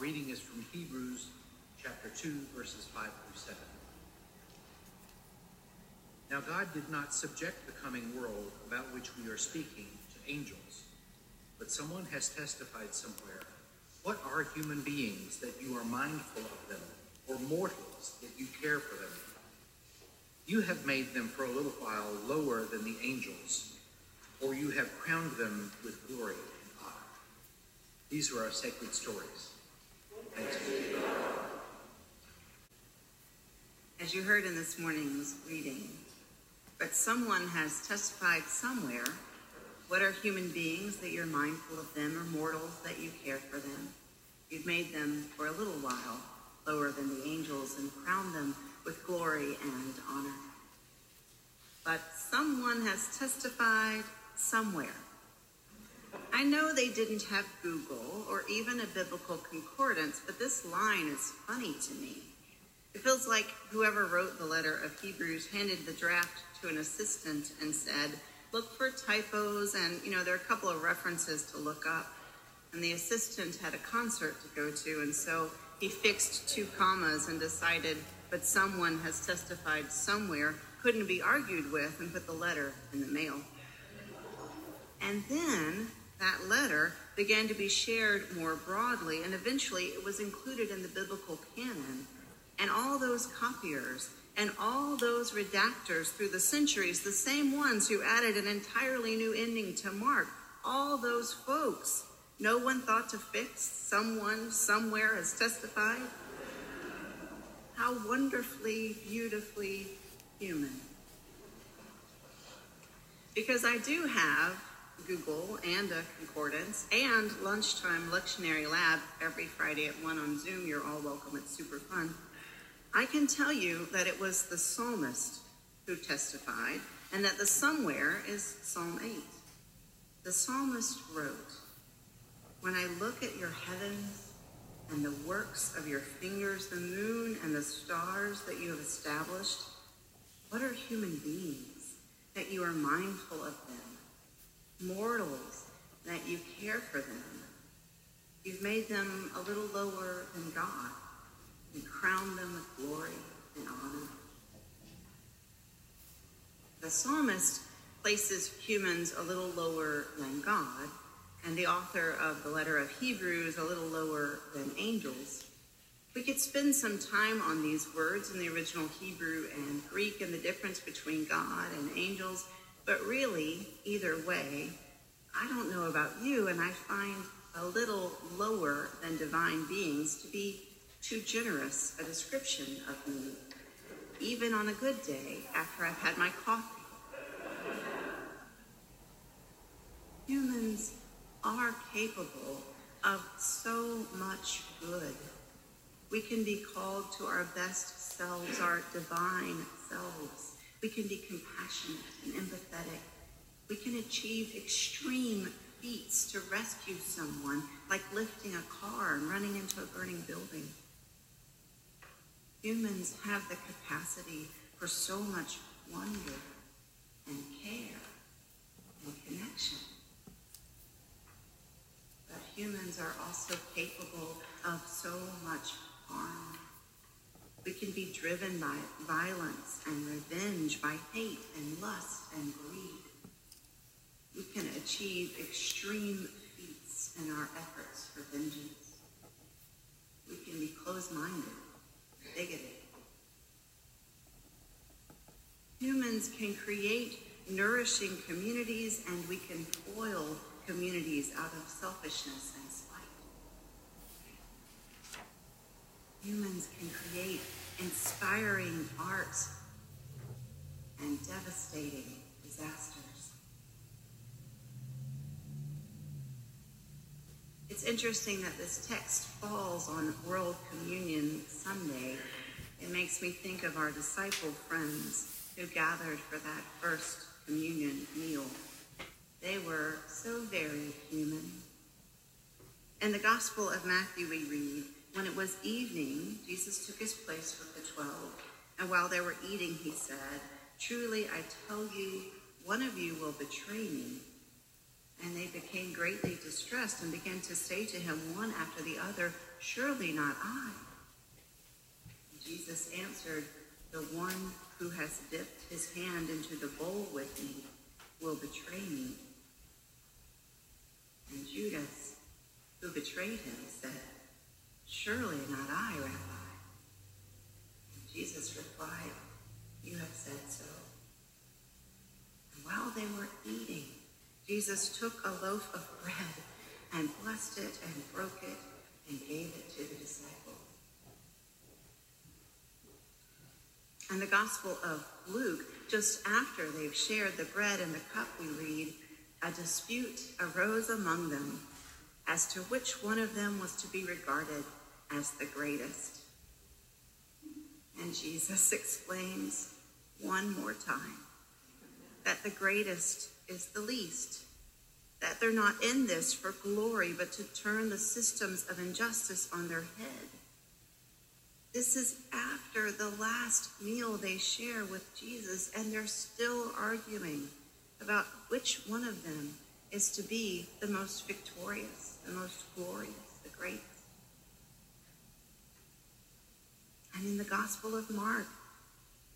reading is from Hebrews chapter 2, verses 5 through 7. Now, God did not subject the coming world about which we are speaking to angels, but someone has testified somewhere What are human beings that you are mindful of them, or mortals that you care for them? You have made them for a little while lower than the angels, or you have crowned them with glory and honor. These are our sacred stories. Thanks be to God. As you heard in this morning's reading, but someone has testified somewhere. What are human beings that you're mindful of them, or mortals that you care for them? You've made them for a little while lower than the angels and crowned them with glory and honor. But someone has testified somewhere. I know they didn't have Google or even a biblical concordance, but this line is funny to me. It feels like whoever wrote the letter of Hebrews handed the draft to an assistant and said, look for typos, and you know, there are a couple of references to look up. And the assistant had a concert to go to, and so he fixed two commas and decided, but someone has testified somewhere, couldn't be argued with, and put the letter in the mail. And then that letter began to be shared more broadly, and eventually it was included in the biblical canon. And all those copiers and all those redactors through the centuries, the same ones who added an entirely new ending to Mark, all those folks, no one thought to fix, someone somewhere has testified. How wonderfully, beautifully human. Because I do have Google and a concordance and lunchtime lectionary lab every Friday at 1 on Zoom. You're all welcome. It's super fun. I can tell you that it was the psalmist who testified, and that the somewhere is Psalm 8. The psalmist wrote, When I look at your heavens and the works of your fingers, the moon and the stars that you have established, what are human beings that you are mindful of them? Mortals that you care for them. You've made them a little lower than God and crown them with glory and honor. The psalmist places humans a little lower than God, and the author of the letter of Hebrews a little lower than angels. We could spend some time on these words in the original Hebrew and Greek and the difference between God and angels, but really, either way, I don't know about you, and I find a little lower than divine beings to be too generous a description of me, even on a good day after I've had my coffee. Humans are capable of so much good. We can be called to our best selves, our divine selves. We can be compassionate and empathetic. We can achieve extreme feats to rescue someone, like lifting a car and running into a burning building. Humans have the capacity for so much wonder and care and connection. But humans are also capable of so much harm. We can be driven by violence and revenge, by hate and lust and greed. We can achieve extreme feats in our efforts for vengeance. We can be closed minded bigoted. Humans can create nourishing communities and we can foil communities out of selfishness and Humans can create inspiring art and devastating disasters. It's interesting that this text falls on World Communion Sunday. It makes me think of our disciple friends who gathered for that first communion meal. They were so very human. In the Gospel of Matthew, we read, was evening, Jesus took his place with the twelve, and while they were eating, he said, Truly I tell you, one of you will betray me And they became greatly distressed and began to say to him one after the other, Surely not I. Jesus answered, The one who has dipped his hand into the bowl with me will betray me. And Judas, who betrayed him, said, Surely not I, Rabbi. And Jesus replied, You have said so. And while they were eating, Jesus took a loaf of bread and blessed it and broke it and gave it to the disciples. And the Gospel of Luke, just after they've shared the bread and the cup, we read, a dispute arose among them as to which one of them was to be regarded as the greatest. And Jesus explains one more time that the greatest is the least, that they're not in this for glory, but to turn the systems of injustice on their head. This is after the last meal they share with Jesus, and they're still arguing about which one of them is to be the most victorious, the most glorious, the greatest. And in the Gospel of Mark,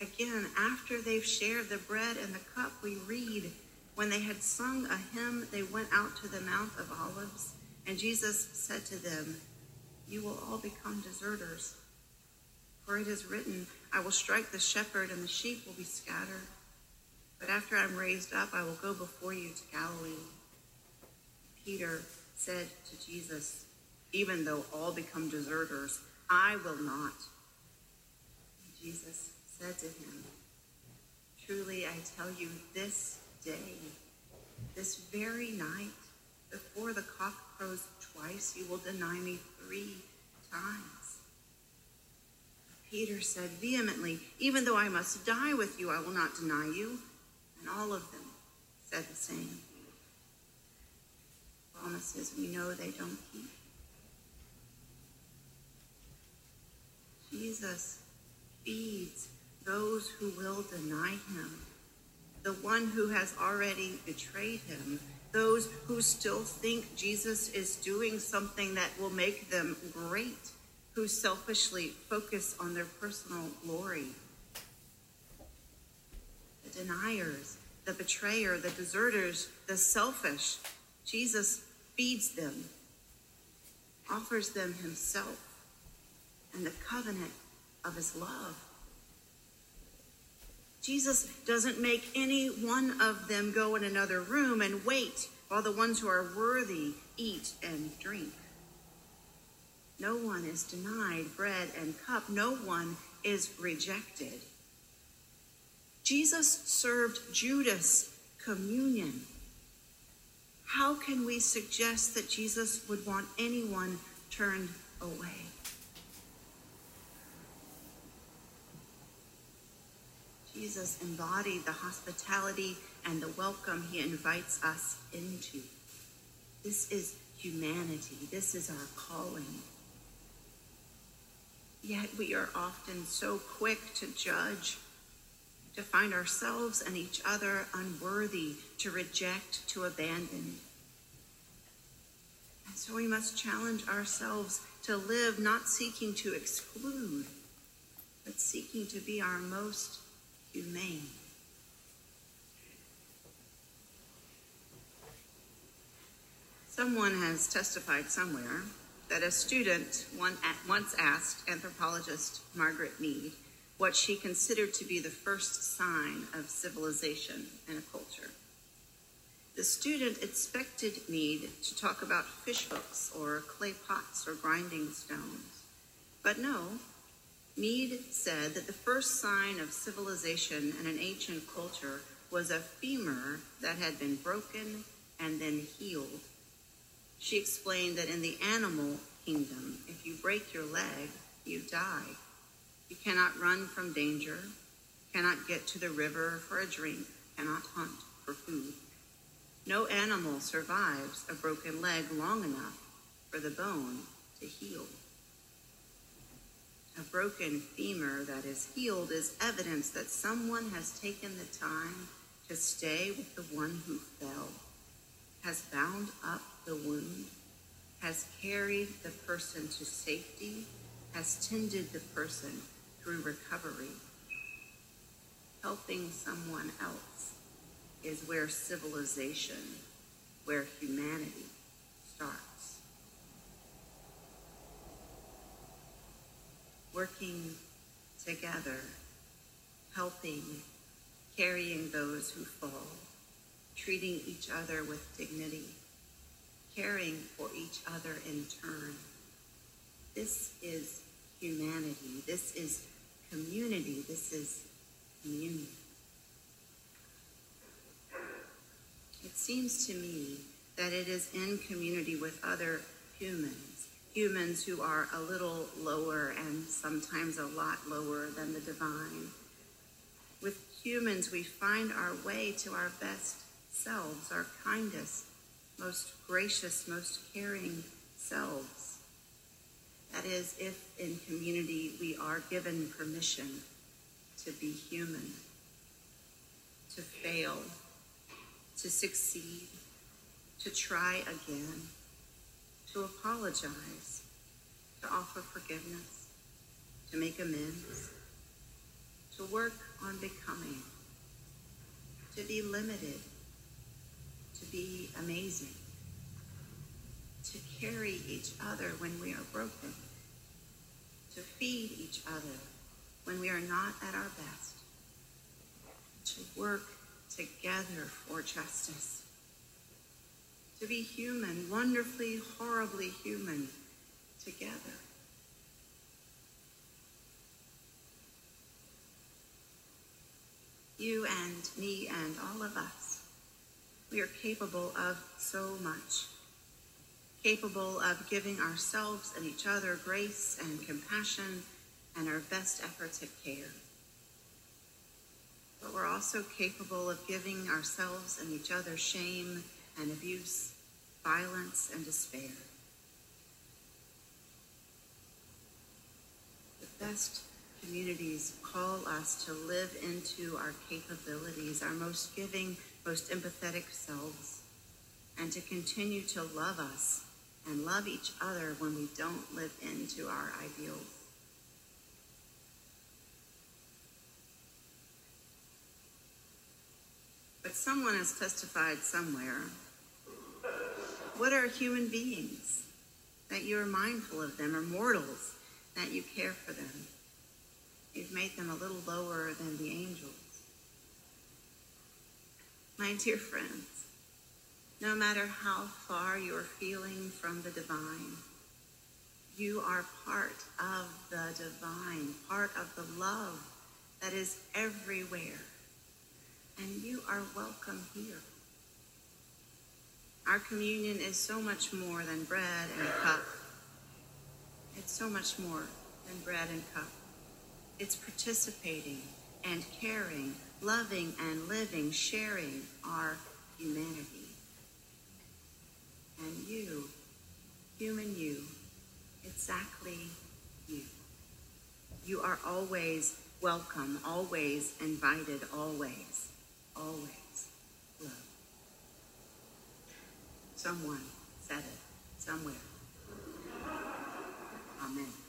again, after they've shared the bread and the cup, we read, when they had sung a hymn, they went out to the Mount of Olives, and Jesus said to them, You will all become deserters. For it is written, I will strike the shepherd, and the sheep will be scattered. But after I'm raised up, I will go before you to Galilee. Peter said to Jesus, Even though all become deserters, I will not. Jesus said to him, Truly I tell you, this day, this very night, before the cock crows twice, you will deny me three times. Peter said vehemently, Even though I must die with you, I will not deny you. And all of them said the same. Promises we know they don't keep. Jesus feeds those who will deny him, the one who has already betrayed him, those who still think Jesus is doing something that will make them great, who selfishly focus on their personal glory the deniers, the betrayer, the deserters, the selfish. Jesus feeds them, offers them himself and the covenant of his love. Jesus doesn't make any one of them go in another room and wait while the ones who are worthy eat and drink. No one is denied bread and cup. No one is rejected. Jesus served Judas communion. How can we suggest that Jesus would want anyone turned away? Jesus embodied the hospitality and the welcome he invites us into. This is humanity. This is our calling. Yet we are often so quick to judge to find ourselves and each other unworthy, to reject, to abandon. And so we must challenge ourselves to live not seeking to exclude, but seeking to be our most Someone has testified somewhere that a student once asked anthropologist Margaret Mead what she considered to be the first sign of civilization in a culture. The student expected Mead to talk about fish hooks or clay pots or grinding stones. But no, Mead said that the first sign of civilization and an ancient culture was a femur that had been broken and then healed. She explained that in the animal kingdom, if you break your leg, you die. You cannot run from danger, cannot get to the river for a drink, cannot hunt for food. No animal survives a broken leg long enough for the bone to heal. A broken femur that is healed is evidence that someone has taken the time to stay with the one who fell, has bound up the wound, has carried the person to safety, has tended the person through recovery. Helping someone else is where civilization, where humanity starts. Working together, helping, carrying those who fall, treating each other with dignity, caring for each other in turn. This is humanity. This is community. This is communion. It seems to me that it is in community with other humans, humans who are a little lower and sometimes a lot lower than the divine. With humans, we find our way to our best selves, our kindest, most gracious, most caring selves. That is, if in community we are given permission to be human, to fail, to succeed, to try again, to apologize, to offer forgiveness, to make amends, to work on becoming, to be limited, to be amazing, to carry each other when we are broken, to feed each other when we are not at our best, to work together for justice, to be human, wonderfully, horribly human together. You and me and all of us, we are capable of so much. Capable of giving ourselves and each other grace and compassion and our best efforts at care. But we're also capable of giving ourselves and each other shame and abuse, violence and despair. The best communities call us to live into our capabilities, our most giving, most empathetic selves, and to continue to love us and love each other when we don't live into our ideals. But someone has testified somewhere. What are human beings? That you are mindful of them, or mortals, that you care for them. You've made them a little lower than the angels. My dear friends, no matter how far you're feeling from the divine, you are part of the divine, part of the love that is everywhere and you are welcome here. Our communion is so much more than bread and cup. It's so much more than bread and cup. It's participating and caring, loving and living, sharing our humanity. And you, human you, exactly you. You are always welcome, always invited, always always love. Someone said it somewhere. Amen.